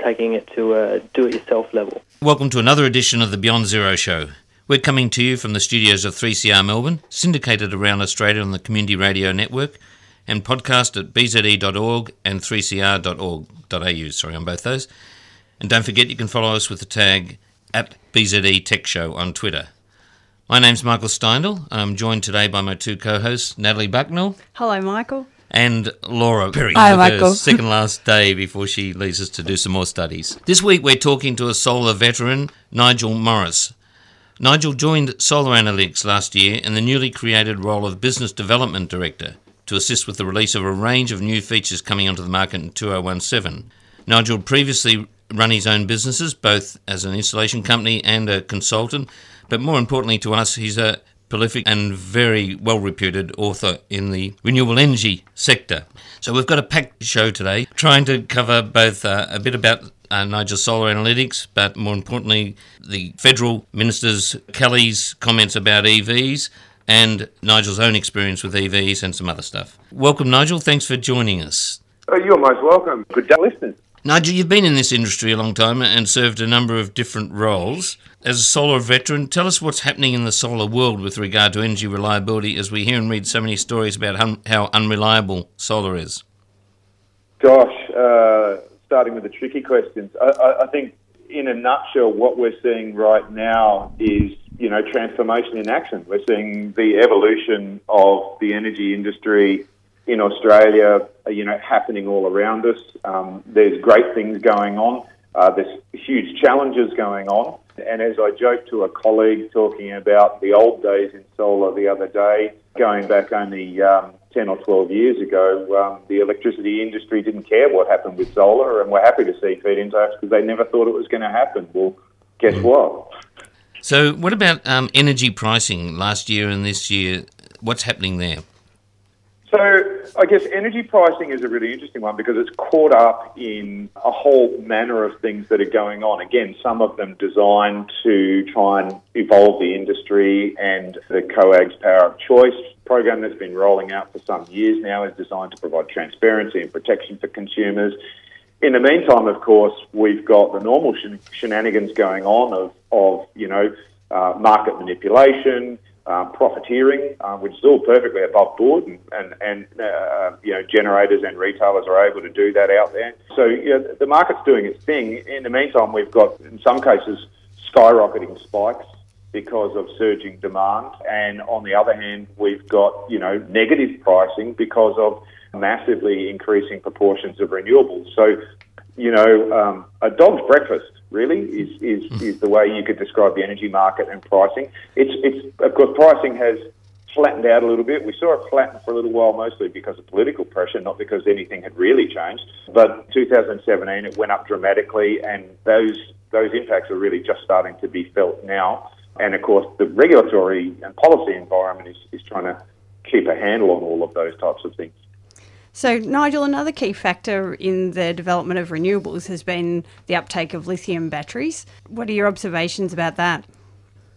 Taking it to a do it yourself level. Welcome to another edition of the Beyond Zero Show. We're coming to you from the studios of 3CR Melbourne, syndicated around Australia on the Community Radio Network, and podcast at bze.org and 3cr.org.au. Sorry on both those. And don't forget you can follow us with the tag at BZE Tech Show on Twitter. My name's Michael Steindl. I'm joined today by my two co-hosts, Natalie Bucknell. Hello, Michael. And Laura Perry. Hi, Michael. second last day before she leaves us to do some more studies. This week we're talking to a solar veteran, Nigel Morris. Nigel joined Solar Analytics last year in the newly created role of Business Development Director to assist with the release of a range of new features coming onto the market in 2017. Nigel previously run his own businesses, both as an installation company and a consultant, but more importantly to us, he's a prolific and very well reputed author in the renewable energy sector. So we've got a packed show today, trying to cover both uh, a bit about uh, Nigel Solar Analytics, but more importantly, the federal minister's Kelly's comments about EVs and Nigel's own experience with EVs and some other stuff. Welcome, Nigel. Thanks for joining us. Oh, you're most welcome. Good day, listeners. Nigel, you've been in this industry a long time and served a number of different roles. As a solar veteran, tell us what's happening in the solar world with regard to energy reliability as we hear and read so many stories about how unreliable solar is. Gosh, uh, starting with the tricky questions, I, I, I think in a nutshell, what we're seeing right now is, you know, transformation in action. We're seeing the evolution of the energy industry in Australia, you know, happening all around us. Um, there's great things going on. Uh, there's huge challenges going on. And as I joked to a colleague talking about the old days in solar the other day, going back only um, 10 or 12 years ago, um, the electricity industry didn't care what happened with solar and we're happy to see feed-in tariffs because they never thought it was going to happen. Well, guess mm. what? So, what about um, energy pricing last year and this year? What's happening there? So I guess energy pricing is a really interesting one because it's caught up in a whole manner of things that are going on. Again, some of them designed to try and evolve the industry and the COAG's Power of Choice program that's been rolling out for some years now is designed to provide transparency and protection for consumers. In the meantime, of course, we've got the normal shenanigans going on of, of you know, uh, market manipulation, uh, profiteering, uh, which is all perfectly above board, and and, and uh, you know generators and retailers are able to do that out there. So you know, the market's doing its thing. In the meantime, we've got in some cases skyrocketing spikes because of surging demand, and on the other hand, we've got you know negative pricing because of massively increasing proportions of renewables. So you know, um, a dog's breakfast really is, is, mm. is the way you could describe the energy market and pricing. It's, it's, of course, pricing has flattened out a little bit. We saw it flatten for a little while, mostly because of political pressure, not because anything had really changed. But 2017, it went up dramatically, and those those impacts are really just starting to be felt now. And of course, the regulatory and policy environment is, is trying to keep a handle on all of those types of things. So, Nigel, another key factor in the development of renewables has been the uptake of lithium batteries. What are your observations about that?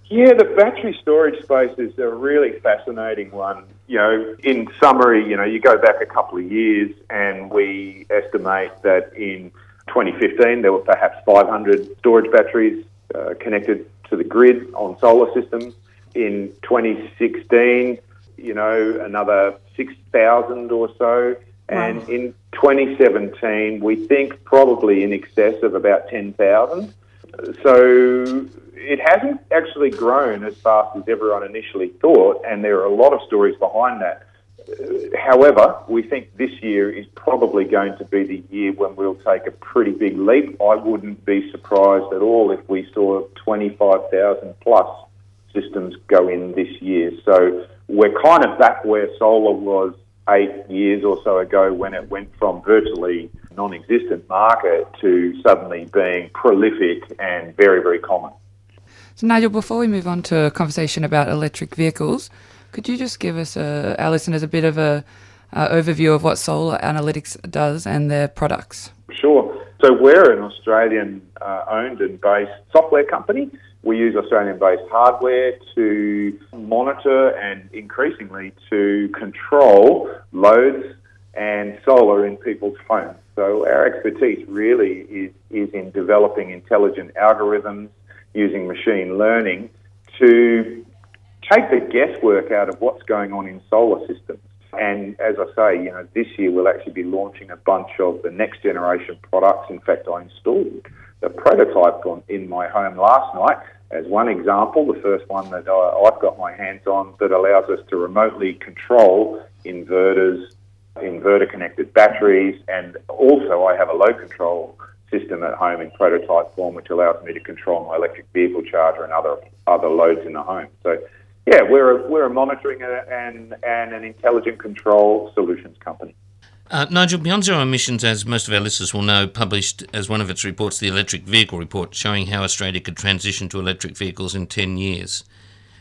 Yeah, the battery storage space is a really fascinating one. You know, in summary, you know, you go back a couple of years and we estimate that in 2015 there were perhaps 500 storage batteries uh, connected to the grid on solar systems. In 2016, you know, another 6,000 or so. And wow. in 2017, we think probably in excess of about 10,000. So it hasn't actually grown as fast as everyone initially thought, and there are a lot of stories behind that. Uh, however, we think this year is probably going to be the year when we'll take a pretty big leap. I wouldn't be surprised at all if we saw 25,000 plus systems go in this year. So we're kind of back where solar was eight years or so ago when it went from virtually non existent market to suddenly being prolific and very, very common. So, Nigel, before we move on to a conversation about electric vehicles, could you just give us, uh, our listeners, a bit of a uh, overview of what Solar Analytics does and their products? Sure. So, we're an Australian uh, owned and based software company. We use Australian based hardware to monitor and increasingly to control loads and solar in people's homes. So, our expertise really is, is in developing intelligent algorithms using machine learning to take the guesswork out of what's going on in solar systems. And as I say, you know, this year we'll actually be launching a bunch of the next generation products. In fact, I installed the prototype on, in my home last night as one example, the first one that I, I've got my hands on that allows us to remotely control inverters, inverter connected batteries, and also I have a load control system at home in prototype form, which allows me to control my electric vehicle charger and other other loads in the home. So, yeah, we're a, we're a monitoring and and an intelligent control solutions company. Uh, Nigel, Beyond Zero Emissions, as most of our listeners will know, published as one of its reports the Electric Vehicle Report, showing how Australia could transition to electric vehicles in 10 years.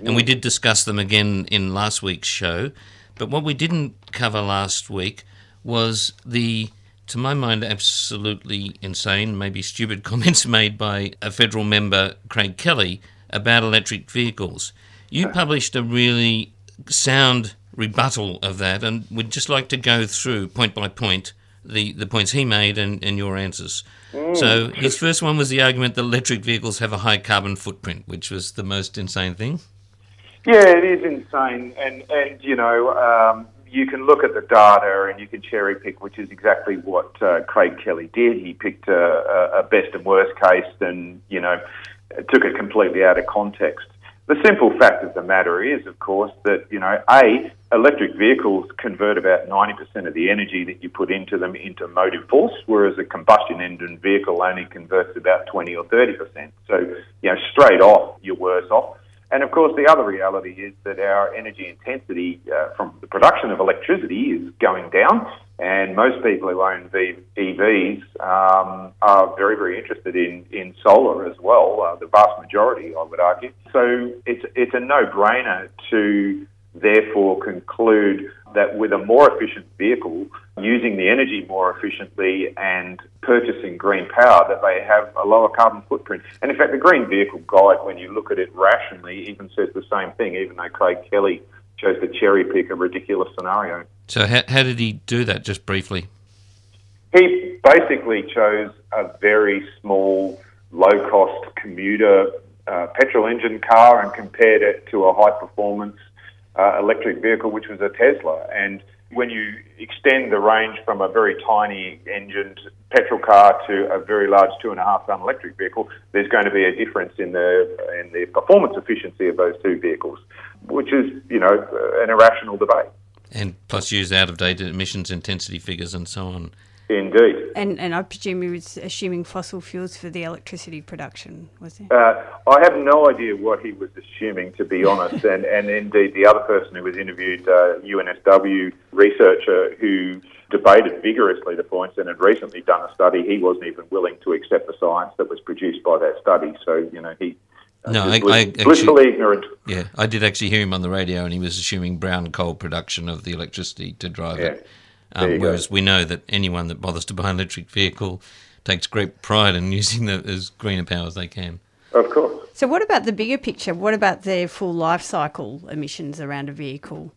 And we did discuss them again in last week's show. But what we didn't cover last week was the, to my mind, absolutely insane, maybe stupid comments made by a federal member, Craig Kelly, about electric vehicles. You published a really sound rebuttal of that, and we'd just like to go through point by point the, the points he made and, and your answers. Mm. So his first one was the argument that electric vehicles have a high carbon footprint, which was the most insane thing. Yeah, it is insane, and and you know um, you can look at the data and you can cherry pick, which is exactly what uh, Craig Kelly did. He picked a, a best and worst case, and you know took it completely out of context. The simple fact of the matter is, of course, that, you know, A, electric vehicles convert about 90% of the energy that you put into them into motive force, whereas a combustion engine vehicle only converts about 20 or 30%. So, you know, straight off, you're worse off. And of course, the other reality is that our energy intensity uh, from the production of electricity is going down, and most people who own EVs um, are very, very interested in, in solar as well. Uh, the vast majority, I would argue. So it's it's a no-brainer to therefore conclude that with a more efficient vehicle, using the energy more efficiently and purchasing green power, that they have a lower carbon footprint. And in fact, the Green Vehicle Guide, when you look at it rationally, even says the same thing, even though Craig Kelly chose to cherry pick a ridiculous scenario. So how, how did he do that, just briefly? He basically chose a very small, low-cost commuter uh, petrol engine car and compared it to a high-performance uh, electric vehicle, which was a Tesla. And when you extend the range from a very tiny engined petrol car to a very large two and a half ton electric vehicle, there's going to be a difference in the in the performance efficiency of those two vehicles, which is you know an irrational debate. And plus, use out of date emissions intensity figures and so on. Indeed. And and I presume he was assuming fossil fuels for the electricity production, was he? Uh, I have no idea what he was assuming, to be honest. and, and indeed, the other person who was interviewed, uh, UNSW researcher who debated vigorously the points and had recently done a study, he wasn't even willing to accept the science that was produced by that study. So, you know, he. uh, No, I, was I blissfully actually, ignorant. Yeah, I did actually hear him on the radio, and he was assuming brown coal production of the electricity to drive Yeah. it. There you Um, go. whereas we know that anyone that bothers to buy an electric vehicle takes great pride in using the as greener power as they can. Of course. So, what about the bigger picture? What about their full life cycle emissions around a vehicle?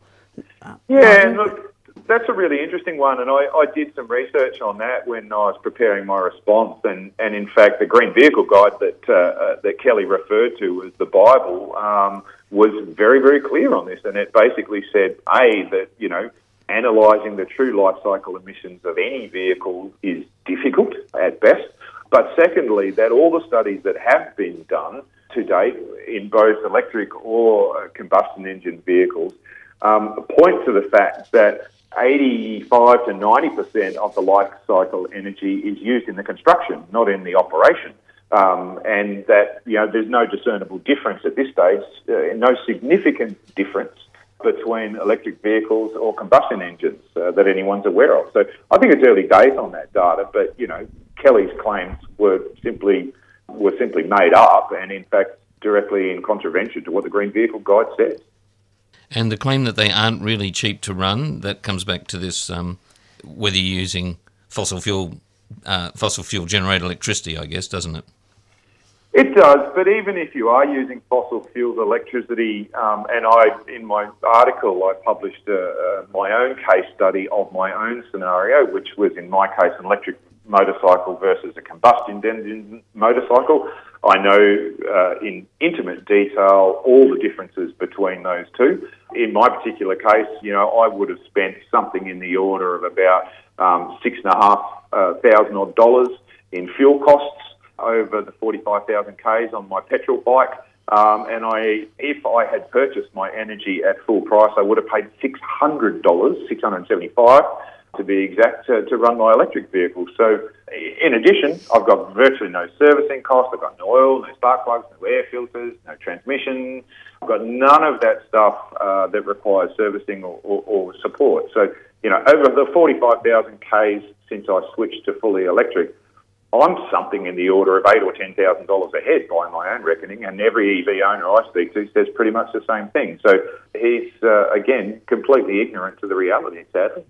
Uh, Yeah, Nigel? look, that's a really interesting one, and I, I did some research on that when I was preparing my response, and, and in fact, the Green Vehicle Guide that uh, uh, that Kelly referred to as the Bible um, was very very clear on this, and it basically said a that you know analysing the true life cycle emissions of any vehicle is difficult at best, but secondly that all the studies that have been done to date in both electric or combustion engine vehicles um, point to the fact that 85 to 90 percent of the life cycle energy is used in the construction, not in the operation. Um, and that you know there's no discernible difference at this stage, uh, no significant difference between electric vehicles or combustion engines uh, that anyone's aware of. So I think it's early days on that data, but you know Kelly's claims were simply were simply made up, and in fact directly in contravention to what the Green Vehicle Guide says. And the claim that they aren't really cheap to run that comes back to this um, whether you're using fossil fuel uh, fossil fuel generated electricity, I guess, doesn't it? It does, but even if you are using fossil fuels electricity, um, and I, in my article, I published uh, uh, my own case study of my own scenario, which was in my case an electric motorcycle versus a combustion engine motorcycle. I know uh, in intimate detail all the differences between those two. In my particular case, you know, I would have spent something in the order of about um, six and a half uh, thousand odd dollars in fuel costs over the 45,000 Ks on my petrol bike. Um, and I, if I had purchased my energy at full price, I would have paid $600, 675 to be exact, to, to run my electric vehicle. So, in addition, I've got virtually no servicing costs. I've got no oil, no spark plugs, no air filters, no transmission. I've got none of that stuff uh, that requires servicing or, or, or support. So, you know, over the 45,000 Ks since I switched to fully electric, I'm something in the order of eight or ten thousand dollars ahead by my own reckoning, and every EV owner I speak to says pretty much the same thing. So he's uh, again completely ignorant to the reality, sadly.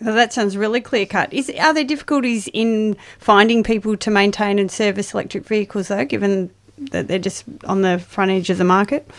Well, that sounds really clear cut. Is are there difficulties in finding people to maintain and service electric vehicles though, given that they're just on the front edge of the market?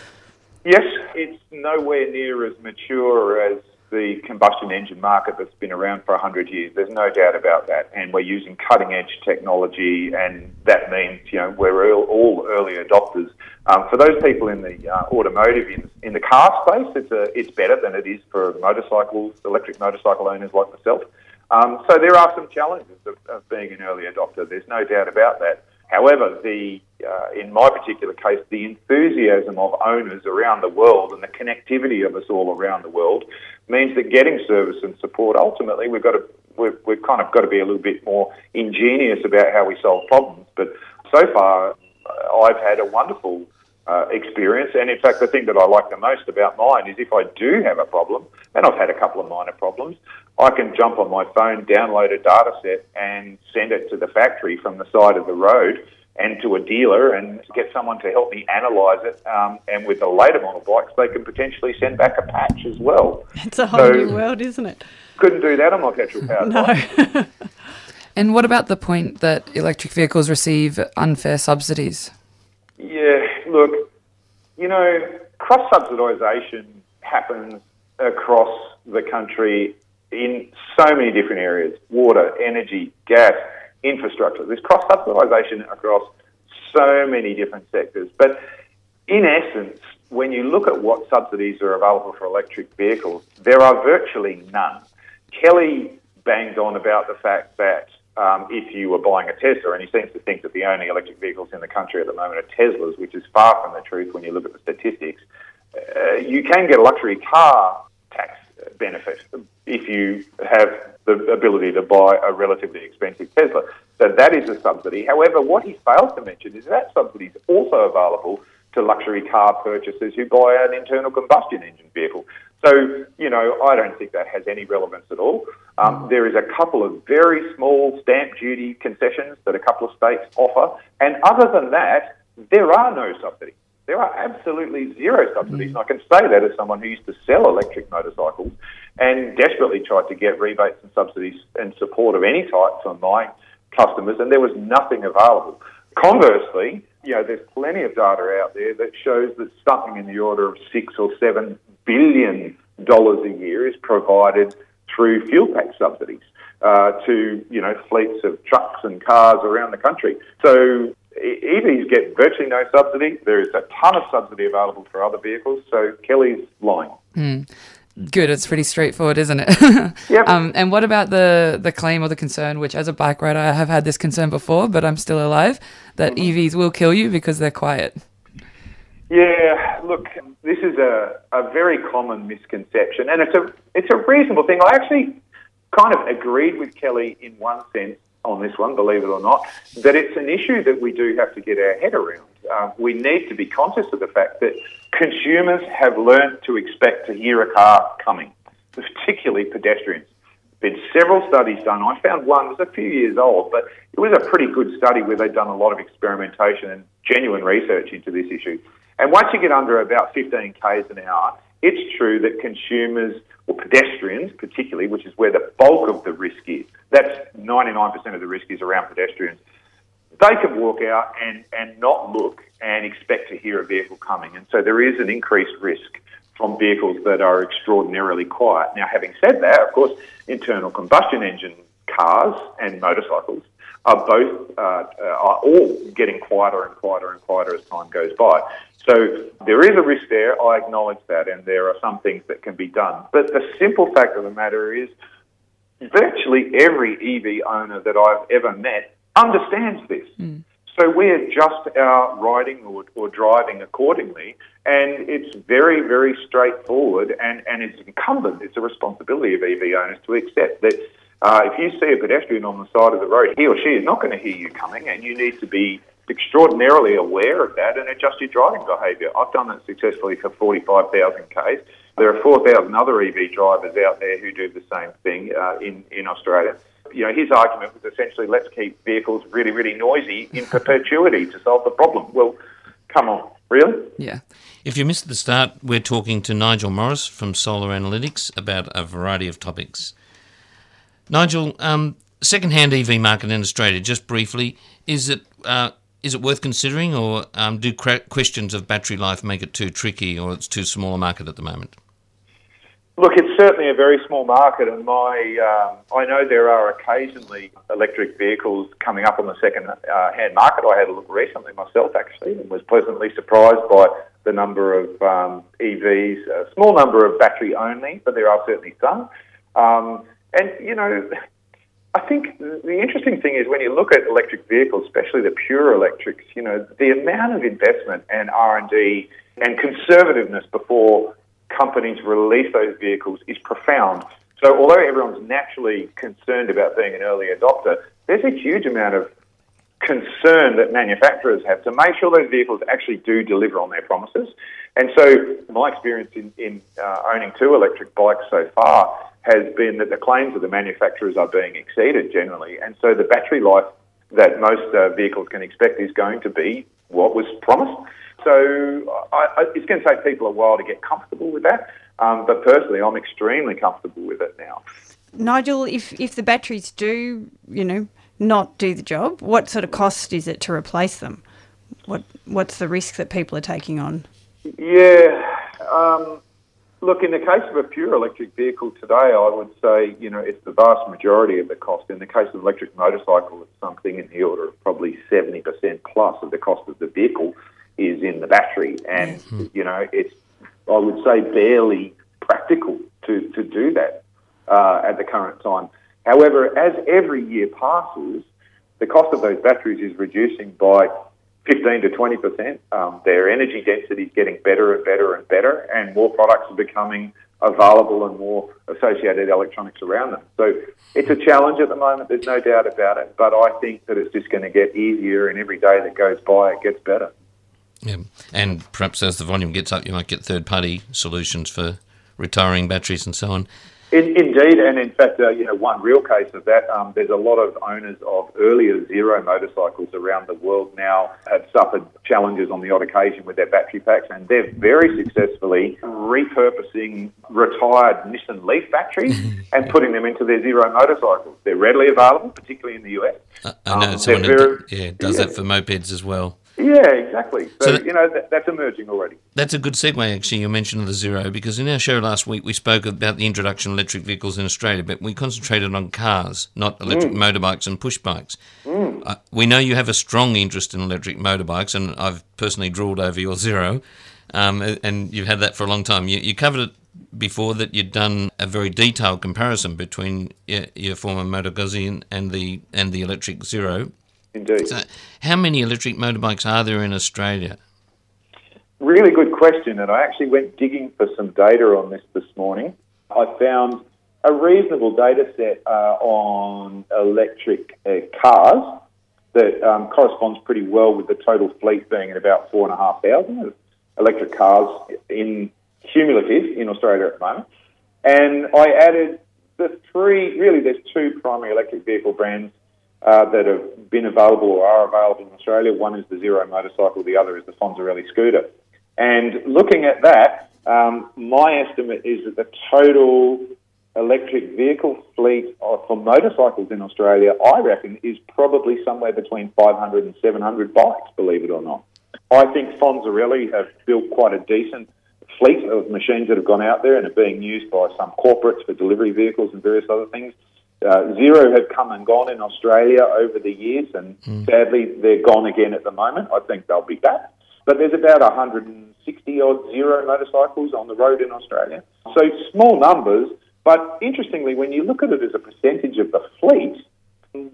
Yes, it's nowhere near as mature as the combustion engine market that's been around for 100 years. There's no doubt about that. And we're using cutting edge technology, and that means, you know, we're all, early adopters. Um, for those people in the uh, automotive, in, in the car space, it's, a, it's better than it is for motorcycles, electric motorcycle owners like myself. Um, so there are some challenges of, of being an early adopter. There's no doubt about that. However, the uh, in my particular case, the enthusiasm of owners around the world and the connectivity of us all around the world means that getting service and support ultimately we've got to we've, we've kind of got to be a little bit more ingenious about how we solve problems. But so far, uh, I've had a wonderful uh, experience, and in fact, the thing that I like the most about mine is if I do have a problem, and I've had a couple of minor problems, I can jump on my phone, download a data set, and send it to the factory from the side of the road and to a dealer and get someone to help me analyse it. Um, and with the later model bikes, they can potentially send back a patch as well. It's a whole so, new world, isn't it? Couldn't do that on my petrol powered no. bike. and what about the point that electric vehicles receive unfair subsidies? Yeah, look, you know, cross subsidisation happens across the country in so many different areas water, energy, gas, infrastructure. There's cross subsidisation across so many different sectors. But in essence, when you look at what subsidies are available for electric vehicles, there are virtually none. Kelly banged on about the fact that um, if you were buying a Tesla, and he seems to think that the only electric vehicles in the country at the moment are Teslas, which is far from the truth when you look at the statistics. Uh, you can get a luxury car tax benefit if you have the ability to buy a relatively expensive Tesla. So that is a subsidy. However, what he fails to mention is that subsidy is also available to luxury car purchasers who buy an internal combustion engine vehicle. So, you know, I don't think that has any relevance at all. Um, there is a couple of very small stamp duty concessions that a couple of states offer. And other than that, there are no subsidies. There are absolutely zero subsidies. And I can say that as someone who used to sell electric motorcycles and desperately tried to get rebates and subsidies and support of any type from my customers, and there was nothing available. Conversely, you know, there's plenty of data out there that shows that something in the order of six or seven billion dollars a year is provided through fuel tax subsidies uh, to you know fleets of trucks and cars around the country. So EVs get virtually no subsidy. There is a ton of subsidy available for other vehicles. So Kelly's lying. Mm. Good. It's pretty straightforward, isn't it? yep. Um, and what about the the claim or the concern, which as a bike rider I have had this concern before, but I'm still alive, that mm-hmm. EVs will kill you because they're quiet? Yeah. Look, this is a, a very common misconception, and it's a it's a reasonable thing. I actually kind of agreed with Kelly in one sense on this one, believe it or not, that it's an issue that we do have to get our head around. uh, we need to be conscious of the fact that consumers have learned to expect to hear a car coming, particularly pedestrians. There's been several studies done. I found one, was a few years old, but it was a pretty good study where they'd done a lot of experimentation and genuine research into this issue. And once you get under about 15 k's an hour, it's true that consumers or pedestrians, particularly, which is where the bulk of the risk is, that's 99% of the risk is around pedestrians. They can walk out and, and not look and expect to hear a vehicle coming. And so there is an increased risk from vehicles that are extraordinarily quiet. Now, having said that, of course, internal combustion engine cars and motorcycles are both uh, are all getting quieter and quieter and quieter as time goes by. So there is a risk there. I acknowledge that, and there are some things that can be done. But the simple fact of the matter is, virtually every EV owner that I've ever met understands this. Mm. So we adjust our riding or, or driving accordingly, and it's very, very straightforward, and, and it's incumbent, it's a responsibility of EV owners to accept that uh, if you see a pedestrian on the side of the road, he or she is not going to hear you coming, and you need to be extraordinarily aware of that and adjust your driving behaviour. I've done that successfully for 45,000 Ks. There are 4,000 other EV drivers out there who do the same thing uh, in, in Australia. You know, his argument was essentially let's keep vehicles really, really noisy in perpetuity to solve the problem. Well, come on, really? Yeah. If you missed the start, we're talking to Nigel Morris from Solar Analytics about a variety of topics. Nigel, um, second-hand EV market in Australia, just briefly, is it uh, is it worth considering, or um, do questions of battery life make it too tricky, or it's too small a market at the moment? Look, it's certainly a very small market, and my um, I know there are occasionally electric vehicles coming up on the second-hand uh, market. I had a look recently myself, actually, and was pleasantly surprised by the number of um, EVs. A small number of battery only, but there are certainly some. Um, and you know, I think the interesting thing is when you look at electric vehicles, especially the pure electrics, you know, the amount of investment and R&D and conservativeness before companies release those vehicles is profound. So although everyone's naturally concerned about being an early adopter, there's a huge amount of concern that manufacturers have to make sure those vehicles actually do deliver on their promises. And so my experience in, in uh, owning two electric bikes so far has been that the claims of the manufacturers are being exceeded generally, and so the battery life that most uh, vehicles can expect is going to be what was promised. So I, I, it's going to take people a while to get comfortable with that, um, but personally, I'm extremely comfortable with it now. Nigel, if if the batteries do, you know, not do the job, what sort of cost is it to replace them? What what's the risk that people are taking on? Yeah. Um, Look, in the case of a pure electric vehicle today, I would say, you know, it's the vast majority of the cost. In the case of an electric motorcycle, it's something in the order of probably 70% plus of the cost of the vehicle is in the battery. And, mm-hmm. you know, it's, I would say, barely practical to, to do that uh, at the current time. However, as every year passes, the cost of those batteries is reducing by 15 to 20 percent. Um, their energy density is getting better and better and better, and more products are becoming available and more associated electronics around them. So it's a challenge at the moment. There's no doubt about it. But I think that it's just going to get easier, and every day that goes by, it gets better. Yeah, and perhaps as the volume gets up, you might get third-party solutions for retiring batteries and so on. In, indeed, and in fact, uh, you know, one real case of that, um, there's a lot of owners of earlier zero motorcycles around the world now have suffered challenges on the odd occasion with their battery packs, and they're very successfully repurposing retired Nissan Leaf batteries and putting them into their zero motorcycles. They're readily available, particularly in the US. Uh, I know um, someone very, yeah, does yeah. that for mopeds as well. Yeah, exactly. So, so that, you know, that, that's emerging already. That's a good segue, actually. You mentioned the zero, because in our show last week, we spoke about the introduction of electric vehicles in Australia, but we concentrated on cars, not electric mm. motorbikes and push bikes. Mm. Uh, we know you have a strong interest in electric motorbikes, and I've personally drooled over your zero, um, and you've had that for a long time. You, you covered it before that you'd done a very detailed comparison between your, your former Moto Guzzi and the and the electric zero Indeed. So, how many electric motorbikes are there in Australia? Really good question, and I actually went digging for some data on this this morning. I found a reasonable data set uh, on electric uh, cars, that um, corresponds pretty well with the total fleet being at about four and a half thousand electric cars in cumulative in Australia at the moment. And I added the three, really, there's two primary electric vehicle brands uh, that have been available or are available in Australia. One is the Zero motorcycle, the other is the Fonzarelli scooter. And looking at that, um, my estimate is that the total electric vehicle fleet for motorcycles in Australia, I reckon, is probably somewhere between 500 and 700 bikes, believe it or not. I think Fonzarelli have built quite a decent fleet of machines that have gone out there and are being used by some corporates for delivery vehicles and various other things. Uh, Zero have come and gone in Australia over the years, and mm. sadly, they're gone again at the moment. I think they'll be back. But there's about 160 odd Zero motorcycles on the road in Australia. So small numbers, but interestingly, when you look at it as a percentage of the fleet,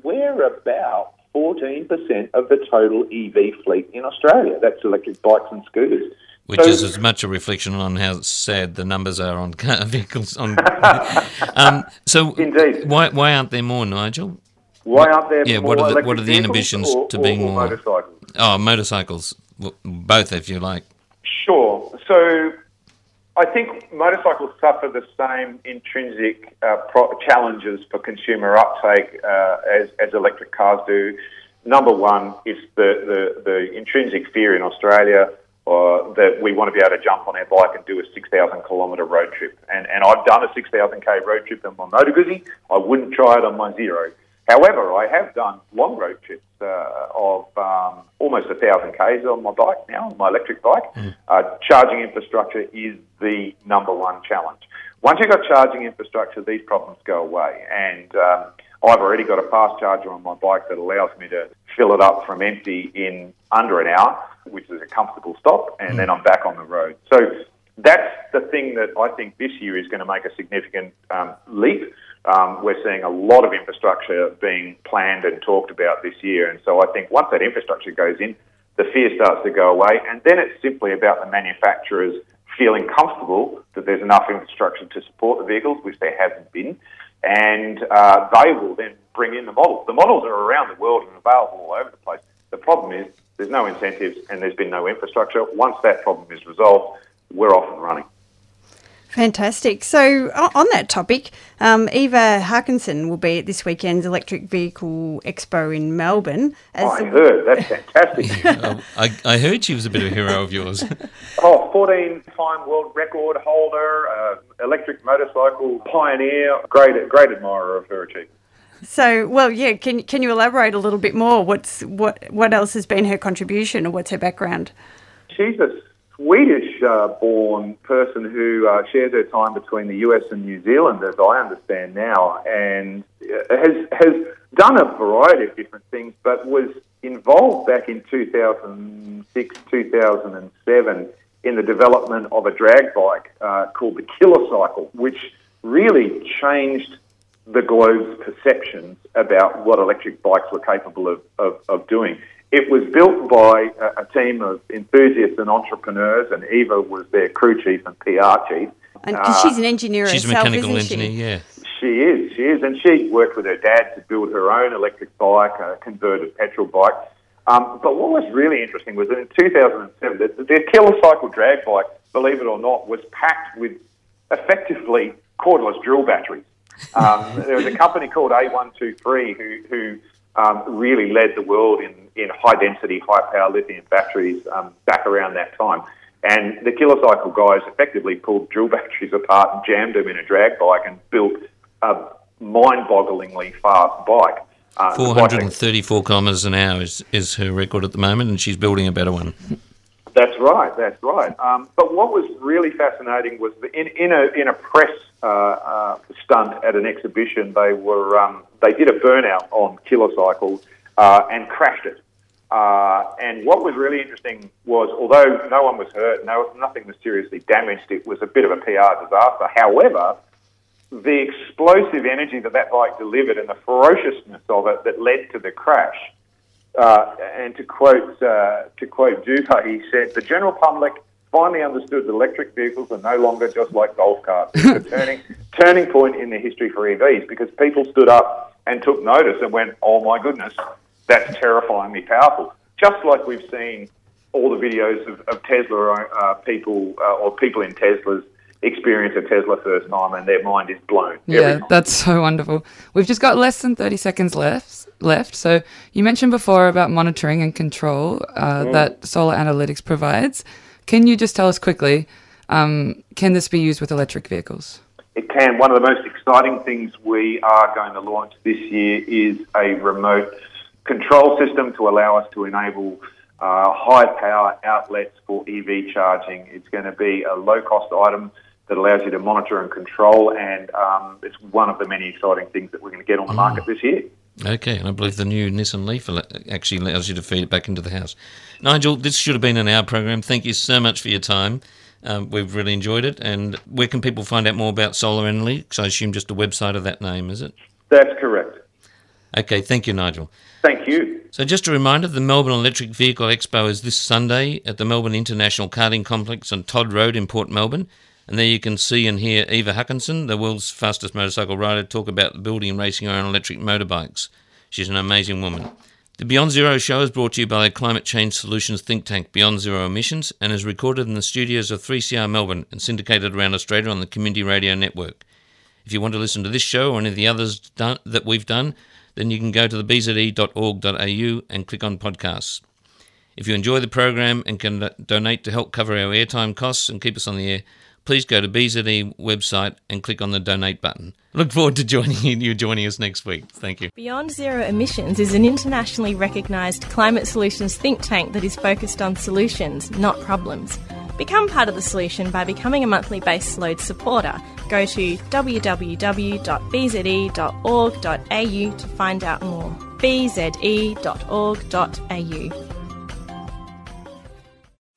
we're about 14% of the total EV fleet in Australia. That's electric bikes and scooters. Which so, is as much a reflection on how sad the numbers are on car vehicles. On, um, so, indeed, why why aren't there more, Nigel? Why aren't there? Yeah, what are the what are the inhibitions or, to being or more? Motorcycles? Oh, motorcycles, both, if you like. Sure. So, I think motorcycles suffer the same intrinsic uh, pro- challenges for consumer uptake uh, as as electric cars do. Number one is the, the, the intrinsic fear in Australia uh, that we want to be able to jump on our bike and do a 6,000 kilometre road trip. And, and I've done a 6,000k road trip on my Moto Guzzi. I wouldn't try it on my Zero. However, I have done long road trips uh, of um, almost 1,000 k's on my bike now, on my electric bike. Mm. Uh, charging infrastructure is the number one challenge. Once you've got charging infrastructure, these problems go away. And um, I've already got a fast charger on my bike that allows me to fill it up from empty in under an hour which is a comfortable stop, and mm. then I'm back on the road. So that's the thing that I think this year is going to make a significant um, leap. Um, we're seeing a lot of infrastructure being planned and talked about this year, and so I think once that infrastructure goes in, the fear starts to go away, and then it's simply about the manufacturers feeling comfortable that there's enough infrastructure to support the vehicles, which there hasn't been, and uh, they will then bring in the models. The models are around the world and available all over the place. The problem is there's no incentives and there's been no infrastructure. Once that problem is resolved, we're off and running. Fantastic. So, on that topic, um, Eva Hakansson will be at this weekend's Electric Vehicle Expo in Melbourne. Oh, I heard. That's fantastic. um, I, I, heard she was a bit of a hero of yours. oh, 14 time world record holder, uh, electric motorcycle pioneer, great, great admirer of her achievements. So, well, yeah. Can can you elaborate a little bit more? What's what what else has been her contribution, or what's her background? She's a Swedish-born uh, person who uh, shares her time between the US and New Zealand, as I understand now, and uh, has has done a variety of different things, but was involved back in 2006, 2007 in the development of a drag bike uh, called the KillaCycle, which really changed the globe's perceptions about what electric bikes were capable of, of, of doing. It was built by a, a, team of enthusiasts and entrepreneurs, and Eva was their crew chief and PR chief. And uh, she's an engineer she's herself, a mechanical engineer, she? yeah. She is, she is, and she worked with her dad to build her own electric bike, a converted petrol bike. Um, but what was really interesting was that in 2007, the, the KillaCycle drag bike, believe it or not, was packed with effectively cordless drill batteries. Um, there was a company called A123 who, who um, really led the world in, in high density, high power lithium batteries um, back around that time. And the KillaCycle guys effectively pulled drill batteries apart and jammed them in a drag bike and built a mind bogglingly fast bike. Uh, 434 kilometres an hour is, is her record at the moment, and she's building a better one. That's right. That's right. Um, but what was really fascinating was in in a in a press uh, uh, stunt at an exhibition, they were um, they did a burnout on KillaCycle uh, and crashed it. Uh, and what was really interesting was, although no one was hurt, no nothing was seriously damaged, it was a bit of a PR disaster. However, the explosive energy that that bike delivered and the ferociousness of it that led to the crash uh, and to quote to quote Dube, he said, "The general public finally understood that electric vehicles are no longer just like golf carts. It's a turning turning point in the history for EVs because people stood up and took notice and went, "Oh my goodness, that's terrifyingly powerful. Just like we've seen all the videos of, of Tesla uh, people uh, or people in Teslas experience a Tesla first time and their mind is blown. Yeah, that's so wonderful. We've just got less than 30 seconds left. Left. So you mentioned before about monitoring and control uh, Mm. that Solar Analytics provides. Can you just tell us quickly? Um, can this be used with electric vehicles? It can. One of the most exciting things we are going to launch this year is a remote control system to allow us to enable uh, high power outlets for EV charging. It's going to be a low cost item that allows you to monitor and control, and um, it's one of the many exciting things that we're going to get on the market this year. Okay, and I believe the new Nissan Leaf actually allows you to feed it back into the house. Nigel, this should have been an hour program. Thank you so much for your time. Um, we've really enjoyed it. And where can people find out more about Solar Analytics? I assume just a website of that name, is it? That's correct. Okay, thank you, Nigel. Thank you. So, just a reminder the Melbourne Electric Vehicle Expo is this Sunday at the Melbourne International Karting Complex on Todd Road in Port Melbourne. And there you can see and hear Eva Hakansson, the world's fastest motorcycle rider, talk about building and racing her own electric motorbikes. She's an amazing woman. The Beyond Zero show is brought to you by the Climate Change Solutions think tank Beyond Zero Emissions and is recorded in the studios of 3CR Melbourne and syndicated around Australia on the Community Radio Network. If you want to listen to this show or any of the others done, that we've done, then you can go to the bze.org.au and click on podcasts. If you enjoy the program and can donate to help cover our airtime costs and keep us on the air, please go to BZE website and click on the donate button. Look forward to joining you, joining us next week. Thank you. Beyond Zero Emissions is an internationally recognised climate solutions think tank that is focused on solutions, not problems. Become part of the solution by becoming a monthly base load supporter. Go to www.bze.org.au to find out more. bze.org.au.